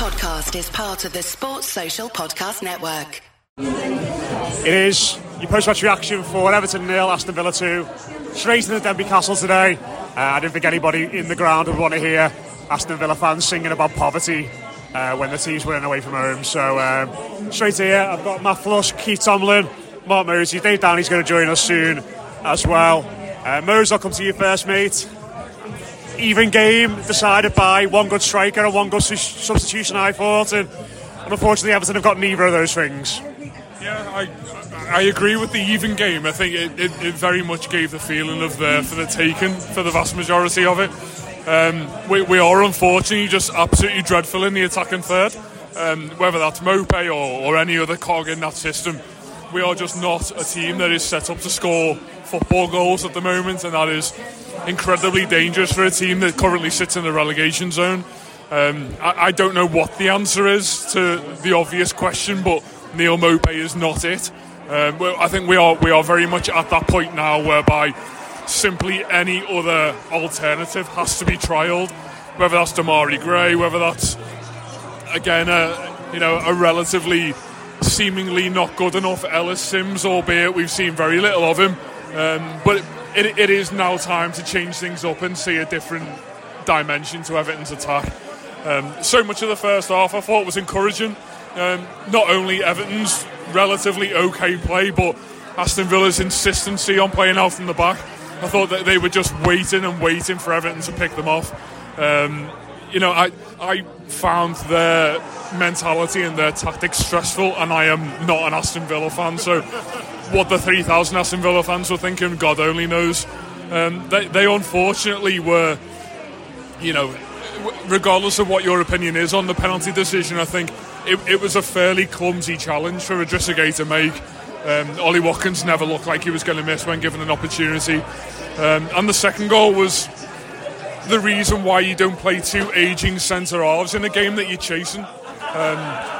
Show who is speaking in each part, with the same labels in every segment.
Speaker 1: podcast is part of the Sports Social Podcast Network.
Speaker 2: It is your post-match reaction for Everton nil, Aston Villa two. Straight to the Denbigh Castle today. Uh, I didn't think anybody in the ground would want to hear Aston Villa fans singing about poverty uh, when the team's winning away from home. So um, straight here, I've got Matt Flush, Keith Tomlin, Mark Mosey, Dave Downey's going to join us soon as well. Uh, I'll come to you first, mate. Even game decided by one good striker and one good su- substitution, I thought, and, and unfortunately Everton have got neither of those things.
Speaker 3: Yeah, I I agree with the even game. I think it, it, it very much gave the feeling of the for the taken for the vast majority of it. Um, we, we are unfortunately just absolutely dreadful in the attacking third. Um, whether that's Mope or, or any other cog in that system, we are just not a team that is set up to score football goals at the moment, and that is incredibly dangerous for a team that currently sits in the relegation zone. Um, I, I don't know what the answer is to the obvious question, but Neil Mope is not it. Um, well, I think we are we are very much at that point now whereby simply any other alternative has to be trialled, whether that's Demarai Gray, whether that's again a you know a relatively seemingly not good enough Ellis Simms, albeit we've seen very little of him. Um, but it, it is now time to change things up and see a different dimension to Everton's attack. Um, so much of the first half I thought was encouraging. Um, not only Everton's relatively okay play, but Aston Villa's insistency on playing out from the back. I thought that they were just waiting and waiting for Everton to pick them off. Um, you know, I I found their mentality and their tactics stressful, and I am not an Aston Villa fan, so what the 3,000 Aston Villa fans were thinking, God only knows. Um, they, they unfortunately were, you know, regardless of what your opinion is on the penalty decision, I think it, it was a fairly clumsy challenge for Idrissa Gueye to make. Um, Ollie Watkins never looked like he was going to miss when given an opportunity. Um, and the second goal was the reason why you don't play two aging centre halves in a game that you're chasing. Um,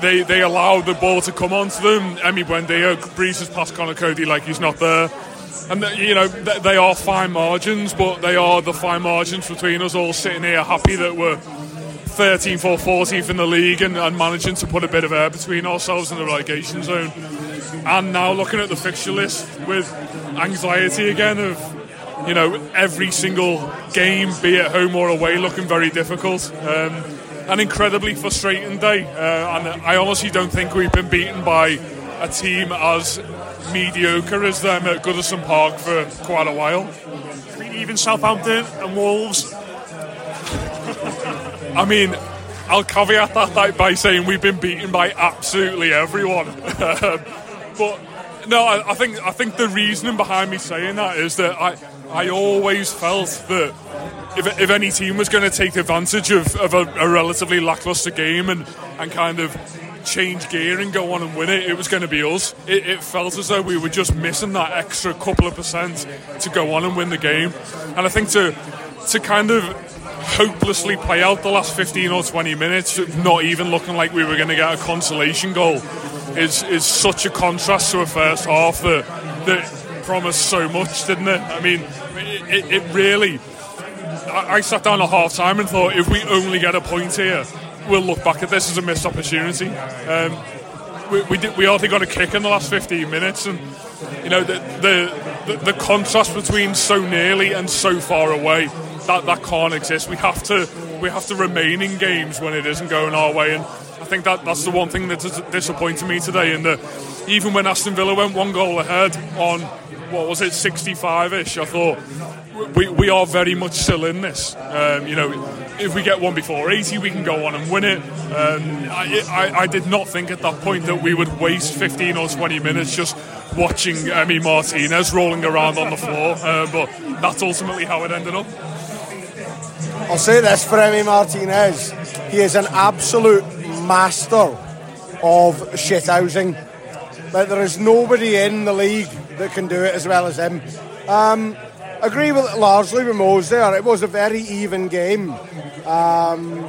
Speaker 3: they they allow the ball to come onto them. Emi Buendia breezes past Conor Coady like he's not there. And the, you know they are fine margins, but they are the fine margins between us all sitting here happy that we're 13th or 14th in the league and, and managing to put a bit of air between ourselves and the relegation zone. And now looking at the fixture list with anxiety again of you know every single game, be it home or away, looking very difficult. Um, an incredibly frustrating day, uh, and I honestly don't think we've been beaten by a team as mediocre as them at Goodison Park for quite a while.
Speaker 2: Even Southampton and Wolves.
Speaker 3: I mean, I'll caveat that by saying we've been beaten by absolutely everyone. but no, I, I, think I think the reasoning behind me saying that is that I I always felt that if, if any team was going to take advantage of, of a, a, relatively lackluster game and, and kind of change gear and go on and win it, it was going to be us. It, it, felt as though we were just missing that extra couple of percent to go on and win the game. And I think to to kind of hopelessly play out the last 15 or 20 minutes, not even looking like we were going to get a consolation goal, is is such a contrast to a first half that that promised so much, didn't it? I mean, it, it really I, sat down at half time and thought if we only get a point here, we'll look back at this as a missed opportunity. Um, we, we, did, we got a kick in the last 15 minutes, and you know the, the, the the contrast between so nearly and so far away that that can't exist. We have to we have to remain in games when it isn't going our way, and I think that that's the one thing that disappointed me today. And even when Aston Villa went one goal ahead on what was it 65ish, I thought we, we are very much still in this. Um, you know, if we get one before 80, we can go on and win it. Um, I, I, I, did not think at that point that we would waste 15 or 20 minutes just watching Emi Martinez rolling around on the floor, uh, but that's ultimately how it ended up.
Speaker 4: I'll say this for Emi Martinez. He is an absolute master of shithousing. Like, there is nobody in the league that can do it as well as him. Um, agree with largely with Mose there. It was a very even game. Um,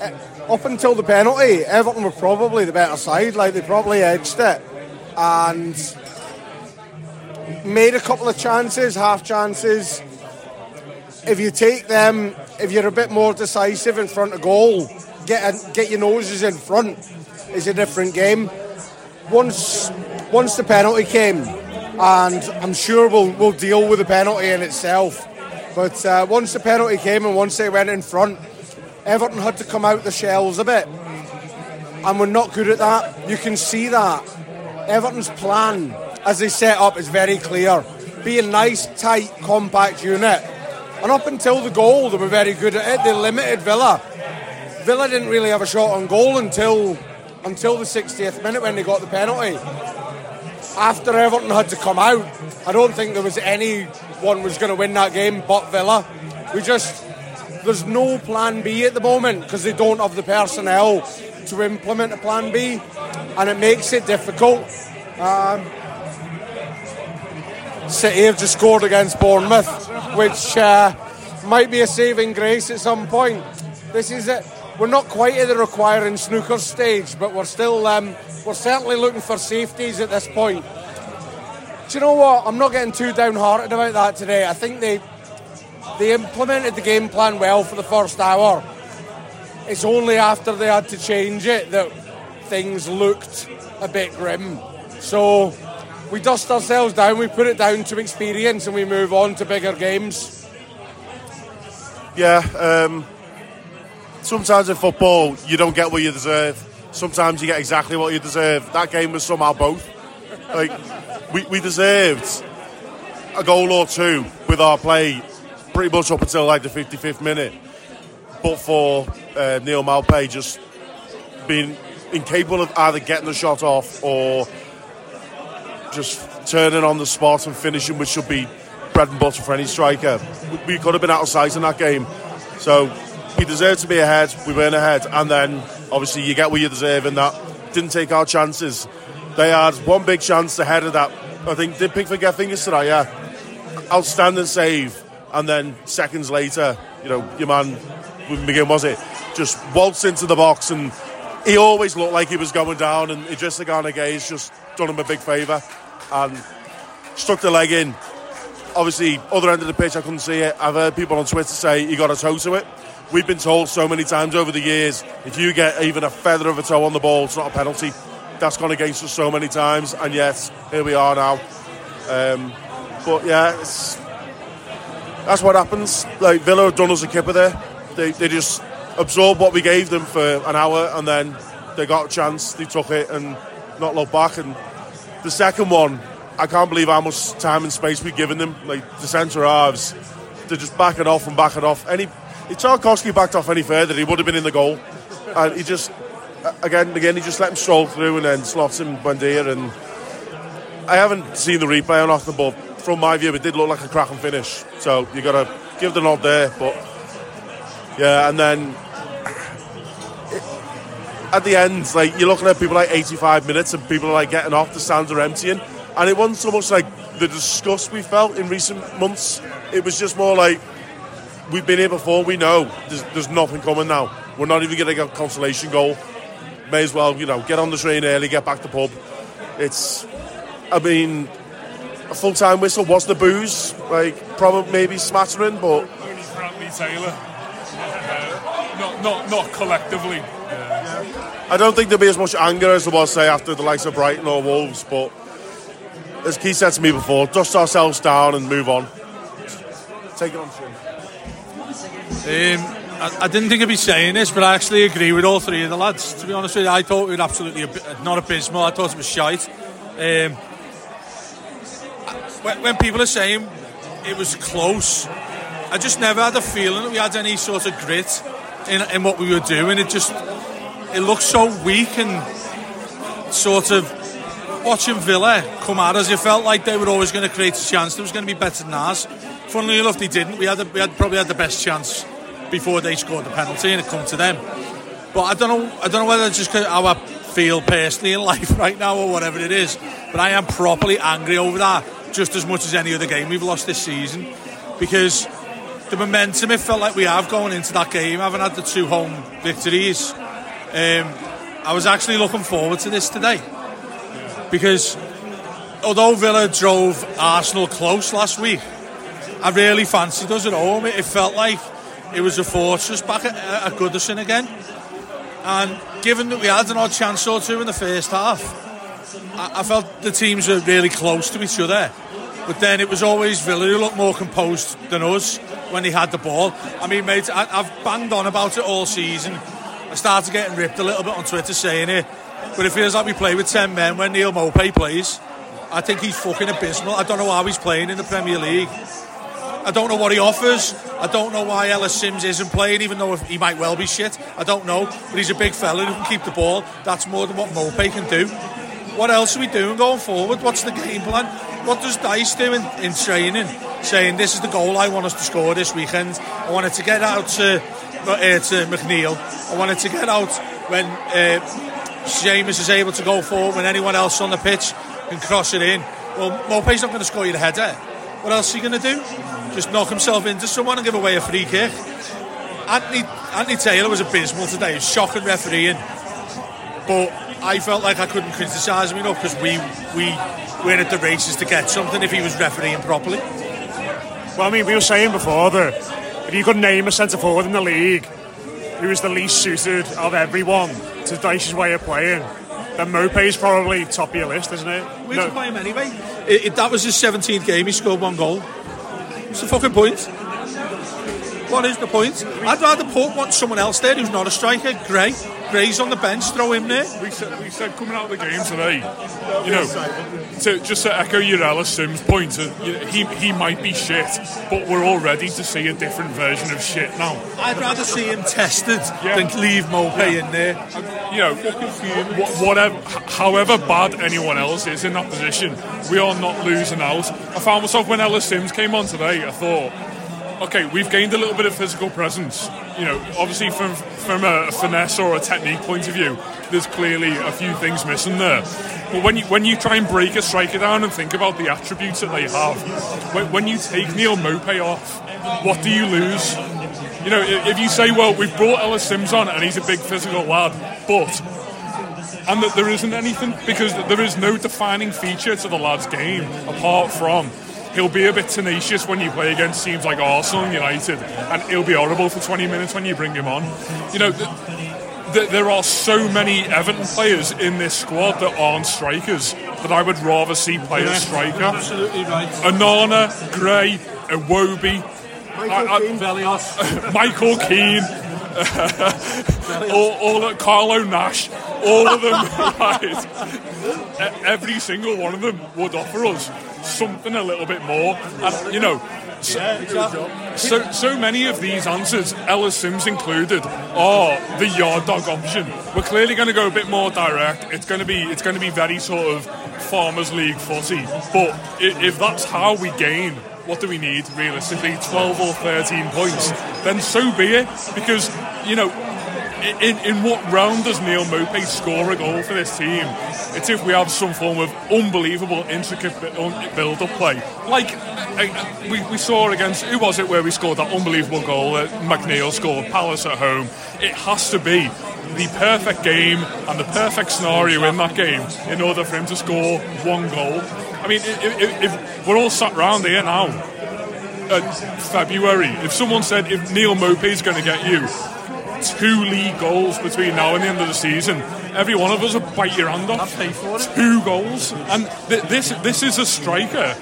Speaker 4: eh, up until the penalty, Everton were probably the better side. Like they probably edged it and made a couple of chances, half chances. If you take them, if you're a bit more decisive in front of goal, get a, get your noses in front is a different game. Once once the penalty came, and I'm sure we'll we'll deal with the penalty in itself. But uh, once the penalty came and once they went in front, Everton had to come out the shells a bit, and we're not good at that. You can see that Everton's plan, as they set up, is very clear. Be a nice, tight, compact unit. And up until the goal, they were very good at it. They limited Villa. Villa didn't really have a shot on goal until until the 60th minute when they got the penalty. After Everton had to come out, I don't think there was anyone was going to win that game but Villa. We just there's no plan B at the moment because they don't have the personnel to implement a plan B, and it makes it difficult. Um, City have just scored against Bournemouth, which uh, might be a saving grace at some point. This is it. We're not quite at the requiring snooker stage, but we're still um, we're certainly looking for safeties at this point. Do you know what? I'm not getting too downhearted about that today. I think they they implemented the game plan well for the first hour. It's only after they had to change it that things looked a bit grim. So we dust ourselves down, we put it down to experience, and we move on to bigger games.
Speaker 5: Yeah, um, sometimes in football you don't get what you deserve. Sometimes you get exactly what you deserve. That game was somehow both. Like we, we deserved a goal or two with our play pretty much up until like the 55th minute. But for uh, Neal Maupay just being incapable of either getting the shot off or just turning on the spot and finishing, which should be bread and butter for any striker. We could have been out of sight in that game. So we deserve to be ahead. We weren't ahead. And then obviously you get what you deserve in that. Didn't take our chances. They had one big chance ahead of that. I think, did Pickford get fingers today? Yeah. Outstanding save. And then seconds later, you know, your man, begin was it? Just waltzed into the box and he always looked like he was going down and Idrissa Gana Gueye just done him a big favour and stuck the leg in. Obviously, other end of the pitch, I couldn't see it. I've heard people on Twitter say he got a toe to it. We've been told so many times over the years, if you get even a feather of a toe on the ball, it's not a penalty. That's gone against us so many times, and yet here we are now. Um, but yeah, that's what happens. Like Villa have done us a kipper there. They, they just absorbed what we gave them for an hour, and then they got a chance. They took it and not looked back. And the second one, I can't believe how much time and space we've given them. Like the centre halves, to just back it off and back it off. Any if Tarkowski backed off any further, he would have been in the goal. And he just again again he just let him stroll through and then slots him Buendia and I haven't seen the replay on off the but from my view it did look like a cracking finish. So you gotta give the nod there, but yeah, and then at the end, like you're looking at people like 85 minutes and people are like getting off, the stands are emptying. And it wasn't so much like the disgust we felt in recent months. It was just more like we've been here before. We know there's, there's nothing coming now. We're not even going to get a consolation goal. May as well, you know, get on the train early, get back to pub. It's, I mean, a full time whistle was the booze, like probably maybe smattering, but
Speaker 3: only Bradley Taylor, uh, not not not collectively.
Speaker 5: I don't think there'll be as much anger as there was, say, after the likes of Brighton or Wolves. But as Keith said to me before, dust ourselves down and move on. Take it on,
Speaker 6: um, I, I, didn't think I'd be saying this, but I actually agree with all three of the lads. To be honest with you, I thought we were absolutely not abysmal. I thought it was shite. Um, when, when people are saying it was close, I just never had a feeling that we had any sort of grit in, in what we were doing. It just it looked so weak and sort of watching Villa come at us. It felt like they were always going to create a chance. There was going to be better than ours. Funnily enough, they didn't. We had, a, we had probably had the best chance before they scored the penalty, and it come to them. But I don't know. I don't know whether it's just how I feel personally in life right now or whatever it is. But I am properly angry over that, just as much as any other game we've lost this season, because the momentum it felt like we have going into that game, having had the two home victories. Um, I was actually looking forward to this today because although Villa drove Arsenal close last week, I really fancied us at home. It felt like it was a fortress back at, uh, at Goodison again. And given that we had an odd chance or two in the first half, I, I felt the teams were really close to each other. But then it was always Villa who looked more composed than us when they had the ball. I mean, mate, I, I've banged on about it all season. I started getting ripped a little bit on Twitter saying it, but it feels like we play with 10 men when Neal Maupay plays. I think he's fucking abysmal. I don't know how he's playing in the Premier League. I don't know what he offers. I don't know why Ellis Simms isn't playing, even though he might well be shit. I don't know. But he's a big fella who can keep the ball. That's more than what Maupay can do. What else are we doing going forward? What's the game plan? What does Dyche do in, in training? Saying this is the goal I want us to score this weekend. I wanted to get out to, uh, to McNeil. I wanted to get out when uh, Seamus is able to go forward when anyone else on the pitch can cross it in. Well, Maupay's not going to score you the header. What else is he going to do? Just knock himself into someone and give away a free kick. Anthony, Anthony Taylor was abysmal today. Shocking refereeing. But I felt like I couldn't criticise him enough because we, we were at the races to get something if he was refereeing properly.
Speaker 2: Well, I mean, we were saying before that if you could name a centre forward in the league who is the least suited of everyone to Dyche's way of playing, then Maupay's probably top of your list, isn't it?
Speaker 6: Where'd no. you play him anyway? It, it, that was his 17th game, he scored one goal. What's the fucking point? What is the point? I'd rather put want someone else there who's not a striker, Gray. Gray's on the bench, throw him there.
Speaker 3: We said, we said coming out of the game today, you know, to, just to echo your Ellis Simms point, uh, you know, he, he might be shit, but we're all ready to see a different version of shit now.
Speaker 6: I'd rather see him tested yeah. than leave Maupay yeah. in there.
Speaker 3: You know, whatever, however bad anyone else is in that position, we are not losing out. I found myself when Ellis Simms came on today, I thought, okay, we've gained a little bit of physical presence. You know, obviously from from a finesse or a technique point of view, there's clearly a few things missing there. But when you when you try and break a striker down and think about the attributes that they have, when, when you take Neal Maupay off, what do you lose? You know, if you say, well, we've brought Ellis Simms on and he's a big physical lad, but and that there isn't anything because there is no defining feature to the lad's game apart from he'll be a bit tenacious when you play against teams like Arsenal and United, and he'll be horrible for 20 minutes when you bring him on. You know, there are so many Everton players in this squad that aren't strikers that I would rather see play yeah, a striker.
Speaker 6: Absolutely right.
Speaker 3: Onana, Gray, Iwobi,
Speaker 6: Michael
Speaker 3: Keane, Michael Keane all, all Carlo Nash, all of them, right? Every single one of them would offer us something a little bit more. And, you know, so, so, so many of these answers, Ellis Simms included, are the yard dog option. We're clearly going to go a bit more direct. It's going to be it's going to be very sort of farmers league footy. But if that's how we gain what do we need realistically 12 or 13 points then so be it because you know in, in what round does Neal Maupay score a goal for this team? It's if we have some form of unbelievable, intricate build-up play. Like uh, we, we saw against, who was it where we scored that unbelievable goal that McNeil scored, Palace at home. It has to be the perfect game and the perfect scenario in that game in order for him to score one goal. I mean, if, if, we're all sat round here now, February, if someone said if Neal Maupay is going to get you two league goals between now and the end of the season, every one of us would bite your hand off. Two goals, and th- this this is a striker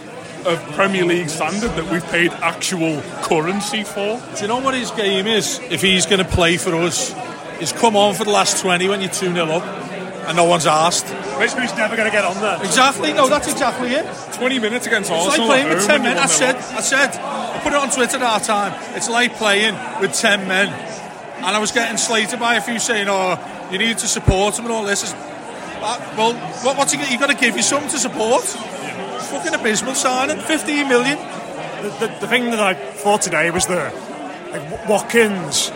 Speaker 3: of Premier League standard that we've paid actual currency for.
Speaker 6: Do you know what his game is? If he's going to play for us, he's come on for the last twenty when you're two 0 up and no one's asked.
Speaker 2: He's never going to get on there.
Speaker 6: Exactly. No, that's exactly it.
Speaker 3: 20 minutes against it's
Speaker 6: Arsenal. It's like playing with 10 men. I said, I said, I put it on Twitter at our time. It's like playing with 10 men. And I was getting slated by a few saying, oh, you need to support him and all this. Uh, well, what, what's he You've got to give you something to support. It's fucking abysmal signing. 15 million.
Speaker 2: The, the, the thing that I thought today was that like, Watkins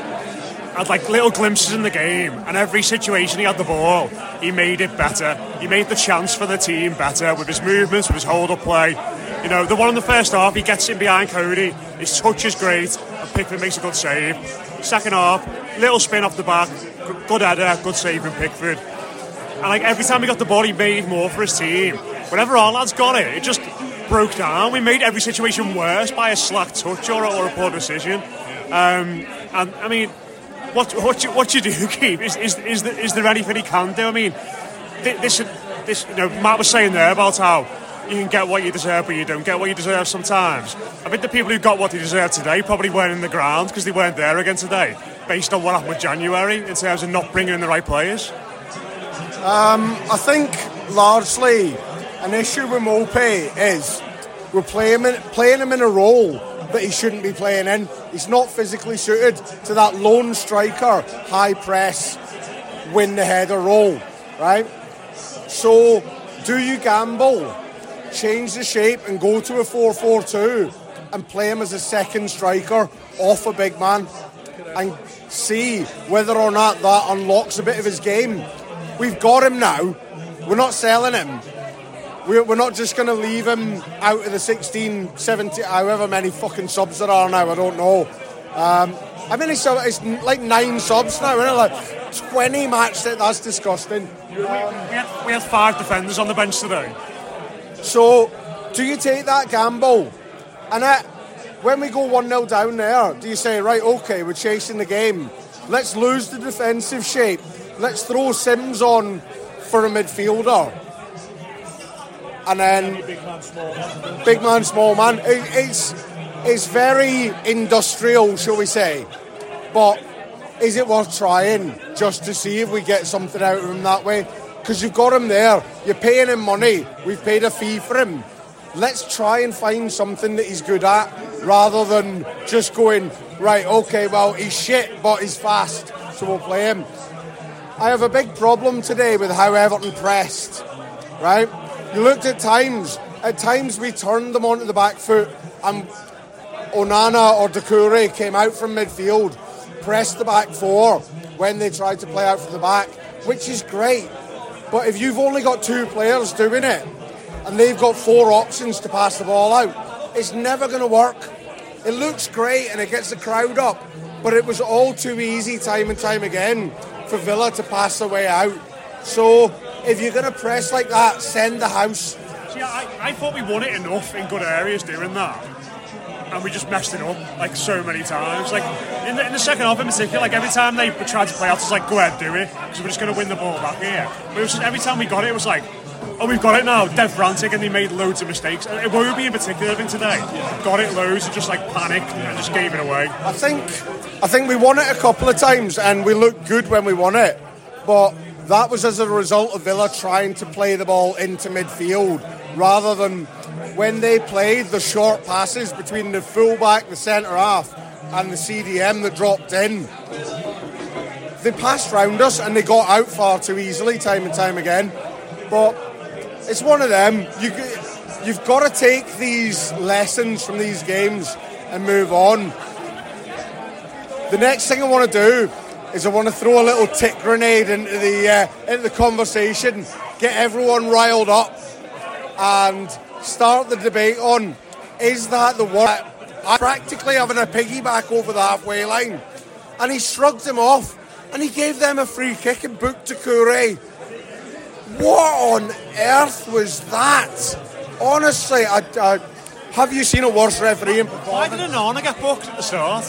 Speaker 2: had like little glimpses in the game, and every situation he had the ball, he made it better. He made the chance for the team better with his movements, with his hold-up play. You know, the one in the first half, he gets in behind Coady. his touch is great, Pickford makes a good save. Second half, little spin off the back, good header, good save from Pickford. And like every time he got the ball, he made more for his team. Whenever our lads got it, it just broke down. We made every situation worse by a slack touch or, or a poor decision. Um, and I mean, what what you, what you do, keep Is is is there, is there anything he can do? I mean, this this you know Matt was saying there about how you can get what you deserve, but you don't get what you deserve sometimes. I think the people who got what they deserved today probably weren't in the ground because they weren't there again today, based on what happened with January in terms of not bringing in the right players.
Speaker 4: Um, I think largely an issue with Maupay is we're playing playing him in a role that he shouldn't be playing in. He's not physically suited to that lone striker, high press, win the header role, right? So, do you gamble, change the shape, and go to a 4 4 2 and play him as a second striker off a big man and see whether or not that unlocks a bit of his game? We've got him now. We're not selling him. We're, not just going to leave him out of the 16, 17, however many fucking subs there are now. I don't know. Um, I mean, it's, it's like nine subs now, isn't it? Like 20 match. That's disgusting.
Speaker 2: We, we, had, we had five defenders on the bench today.
Speaker 4: So, do you take that gamble? And uh, when we go 1 0 down there, do you say, right, okay, we're chasing the game. Let's lose the defensive shape. Let's throw Simms on for a midfielder. And then
Speaker 6: big man, small man.
Speaker 4: Big man, small man. It, it's it's very industrial, shall we say? But is it worth trying just to see if we get something out of him that way? Because you've got him there, you're paying him money, we've paid a fee for him. Let's try and find something that he's good at rather than just going, right, okay, well, he's shit, but he's fast, so we'll play him. I have a big problem today with how Everton pressed, right? You looked at times, at times we turned them onto the back foot and Onana or Doucouré came out from midfield, pressed the back four when they tried to play out from the back, which is great. But if you've only got two players doing it and they've got four options to pass the ball out, it's never going to work. It looks great and it gets the crowd up, but it was all too easy time and time again for Villa to pass the way out. So if you're going to press like that, send the house.
Speaker 2: See, I, I thought we won it enough in good areas doing that. And we just messed it up like so many times. Like in the, in the second half in particular, like every time they tried to play out, it's like go ahead, do it, because we're just going to win the ball back here. But it was just, every time we got it, it was like, oh, we've got it now. Dead frantic, and they made loads of mistakes. And Iwobi in particular, think today, got it loads and just like panicked and just gave it away.
Speaker 4: I think, I think we won it a couple of times, and we looked good when we won it. But that was as a result of Villa trying to play the ball into midfield rather than when they played the short passes between the fullback, the centre half, and the CDM that dropped in. They passed round us and they got out far too easily, time and time again. But it's one of them. You, you've got to take these lessons from these games and move on. The next thing I want to do is I want to throw a little tick grenade into the uh, into the conversation, get everyone riled up, and start the debate on is that the work? Practically having a piggyback over the halfway line, and he shrugged him off, and he gave them a free kick and booked to Doucouré. What on earth was that? Honestly, I, I, have you seen a worse refereeing
Speaker 2: Why did Onana get booked at the start?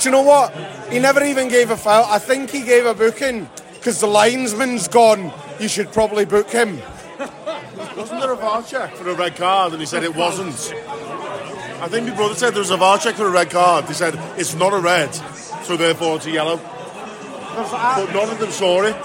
Speaker 4: Do you know what? He never even gave a foul. I think he gave a booking because the linesman's gone. You should probably book him.
Speaker 5: Wasn't there a VAR check for a red card? And he said it wasn't. I think my brother said there was a VAR check for a red card. They said it's not a red, so therefore it's a yellow. But none of them saw it.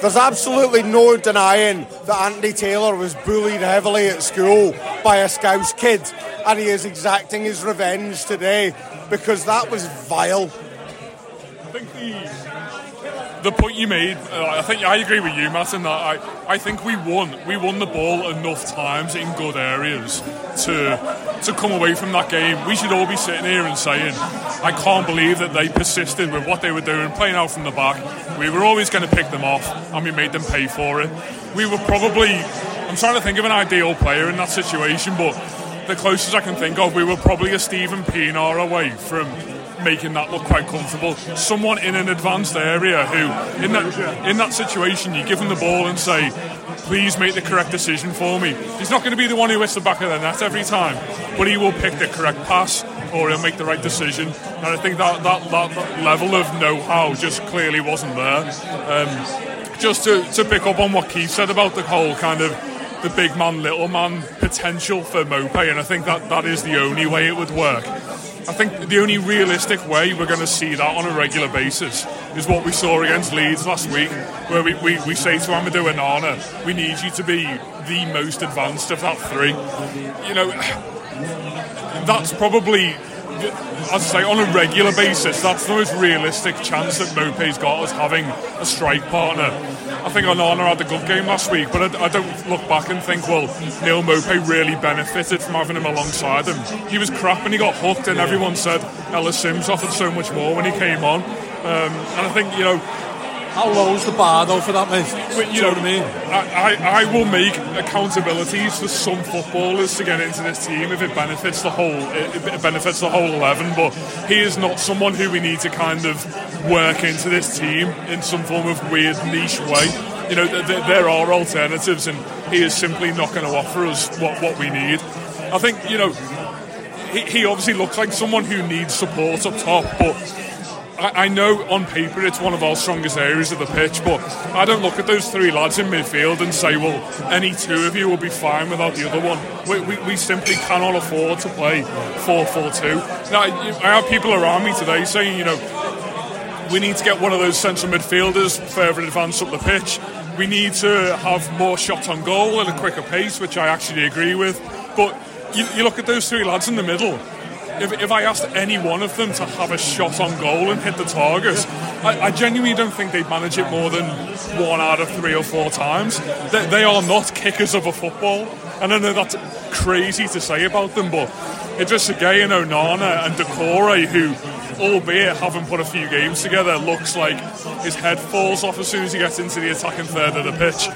Speaker 4: There's absolutely no denying that Andy Taylor was bullied heavily at school by a Scouse kid, and he is exacting his revenge today because that was vile.
Speaker 3: I think the the point you made, uh, I think I agree with you, Matt, in that I, I think we won. We won the ball enough times in good areas to to come away from that game. We should all be sitting here and saying, I can't believe that they persisted with what they were doing, playing out from the back. We were always going to pick them off, and we made them pay for it. We were probably, I'm trying to think of an ideal player in that situation, but the closest I can think of, we were probably a Steven Pienaar away from making that look quite comfortable. Someone in an advanced area who, in that in that situation, you give him the ball and say, "Please make the correct decision for me." He's not going to be the one who hits the back of the net every time, but he will pick the correct pass. or he'll make the right decision. And I think that that, that, that level of know-how just clearly wasn't there. Um, just to, to pick up on what Keith said about the whole kind of the big man, little man potential for Mope, and I think that that is the only way it would work. I think the only realistic way we're going to see that on a regular basis is what we saw against Leeds last week, where we, we, we say to Amadou Onana, we need you to be the most advanced of that three. You know, that's probably as I say, on a regular basis, that's the most realistic chance that Mope's got as having a strike partner. I think Onana had a good game last week, but I, I, don't look back and think, well, Neal Maupay really benefited from having him alongside him. He was crap and he got hooked, and everyone said Ellis Simms offered so much more when he came on. Um, and I think, you know,
Speaker 6: how low's the bar though for that, mate?
Speaker 3: But, you know, what I mean? I, I, I, will make accountabilities for some footballers to get into this team if it benefits the whole it benefits the whole eleven. But he is not someone who we need to kind of work into this team in some form of weird niche way. You know, th- th- there are alternatives, and he is simply not going to offer us what, what we need. I think you know he, he obviously looks like someone who needs support up top, but I, I, know on paper it's one of our strongest areas of the pitch, but I don't look at those three lads in midfield and say, well, any two of you will be fine without the other one. We, we, we simply cannot afford to play 4 4 2. Now, I have people around me today saying, you know, we need to get one of those central midfielders further advanced up the pitch. We need to have more shots on goal at a quicker pace, which I actually agree with. But you, you look at those three lads in the middle, if, if I asked any one of them to have a shot on goal and hit the target, I, I genuinely don't think they'd manage it more than one out of three or four times. They, they are not kickers of a football. And I know that's crazy to say about them, but Idrissa Gueye and Onana and Doucouré, who albeit haven't put a few games together, looks like his head falls off as soon as he gets into the attacking third of the pitch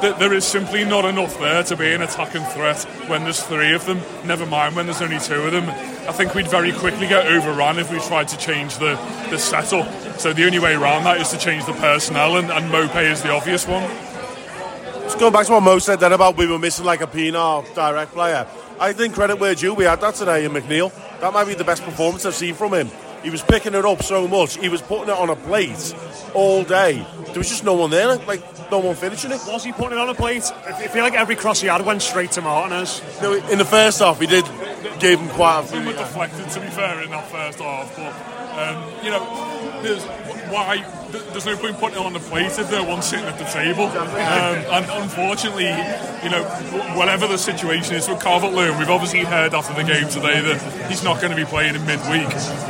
Speaker 3: there is simply not enough there to be an attacking threat when there's three of them. Never mind when there's only two of them. I think we'd very quickly get overrun if we tried to change the, the setup. So the only way around that is to change the personnel, and, and Maupay is the obvious one.
Speaker 5: Just going back to what Mo said then about we were missing like a Pienaar direct player. I think credit where due. We had that today in McNeil. That might be the best performance I've seen from him. He was picking it up so much. He was putting it on a plate all day. There was just no one there. Like no one finishing it.
Speaker 2: Was he putting it on a plate? I feel like every cross he had went straight to Martinez.
Speaker 5: No, in the first half, he did give him quite a
Speaker 3: few. We were deflected, to be fair, in that first half. But, um, you know, there's, why there's no point putting it on the plate if they're one sitting at the table. Um, and unfortunately, you know, whatever the situation is with Calvert Lewin, we've obviously heard after the game today that he's not going to be playing in midweek.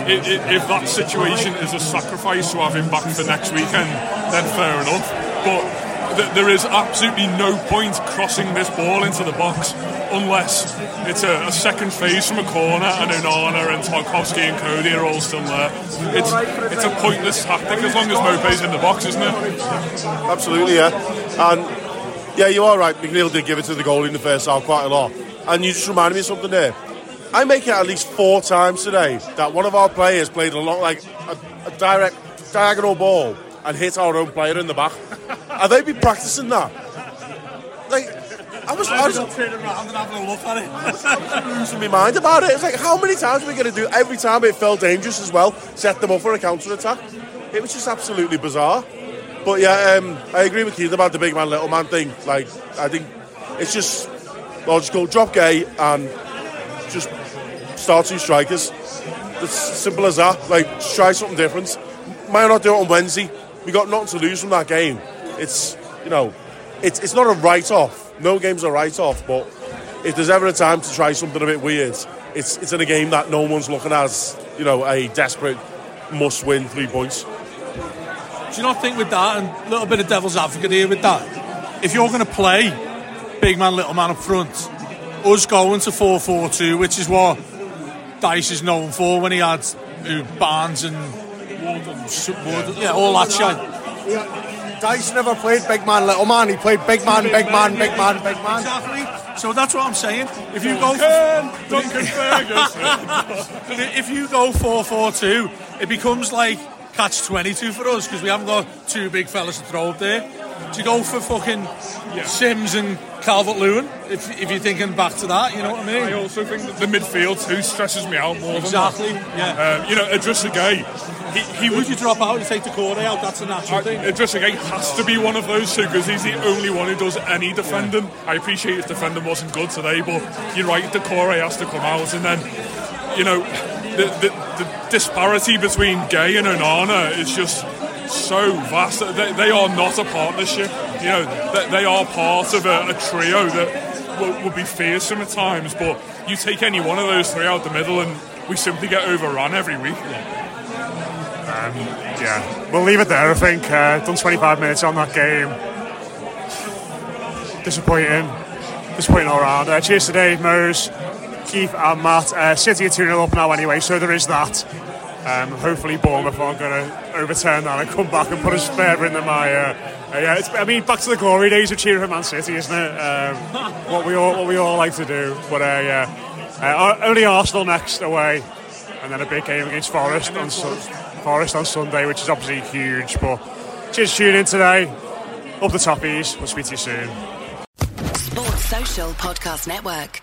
Speaker 3: if that situation is a sacrifice to have him back for next weekend, then fair enough. But there is absolutely no point crossing this ball into the box unless it's a, a second phase from a corner and Onana and Tarkowski and Coady are all still there. It's it's a pointless tactic as long as Maupay's in the box, isn't it?
Speaker 5: Absolutely, yeah. And yeah, you are right. McNeil did give it to the goalie in the first half quite a lot. And you just reminded me of something there. I make it at least four times today that one of our players played a lot like a, a direct diagonal ball and hit our own player in the back. Are they be practicing that? Like, I was, I was
Speaker 6: turning around and having a look at
Speaker 5: it. losing my mind about it. It's like, how many times are we going to do? Every time it felt dangerous as well, set them up for a counter attack. It was just absolutely bizarre. But yeah, um, I agree with Keith about the big man, little man thing. Like, I think it's just, well, just go drop Gueye and just start two strikers. It's simple as that. Like, try something different. Might not do it on Wednesday. We got nothing to lose from that game. It's you know, it's it's not a write off. No game's a write off, but if there's ever a time to try something a bit weird, it's it's in a game that no one's looking as you know a desperate must win three points.
Speaker 6: Do you not think with that and a little bit of devil's advocate here with that, if you're going to play big man, little man up front, us going to 4 4 2, which is what Dyche is known for when he had Barnes and yeah, all that shit.
Speaker 4: Yeah. Dyche never played big man, little man. He played big man, big man, big man, big man.
Speaker 6: Exactly. So that's what I'm saying. If you
Speaker 3: go, Duncan
Speaker 6: Ferguson. if you go four four two, it becomes like catch twenty two for us because we haven't got two big fellas to throw up there. Do you go for fucking Simms and Calvert Lewin if, if you're thinking back to that? You know what I mean?
Speaker 3: I also think that the midfield too stresses me out more
Speaker 6: Exactly,
Speaker 3: than that.
Speaker 6: yeah.
Speaker 3: Um, you know, Idrissa Gueye, he, he
Speaker 6: Would you drop out and take the Corday out? That's a natural thing.
Speaker 3: Idrissa Gueye has to be one of those two because he's the only one who does any defending. I appreciate his defending wasn't good today, but you're right, The core has to come out, and then you know the, the, the disparity between Gueye and Onana is just so vast. They, they are not a partnership. You know, they, they are part of a, a trio that will, will be fearsome at times. But you take any one of those three out the middle, and we simply get overrun every week.
Speaker 2: Yeah, we'll leave it there. I think uh, done 25 minutes on that game. Disappointing, disappointing all round. Uh, cheers today, Mose, Keith, and Matt. Uh, City are 2 0 up now anyway, so there is that. Um, hopefully, Bournemouth aren't going to overturn that and come back and put us further in the mire. Uh, yeah, I mean, back to the glory days of cheering for Man City, isn't it? Um, what we all what we all like to do. But uh, yeah, uh, only Arsenal next away, and then a big game against Forest on Sun- Forest on Sunday, which is obviously huge. But cheers tune in today. Up the Toffees. We'll speak to you soon.
Speaker 1: Sports Social Podcast Network.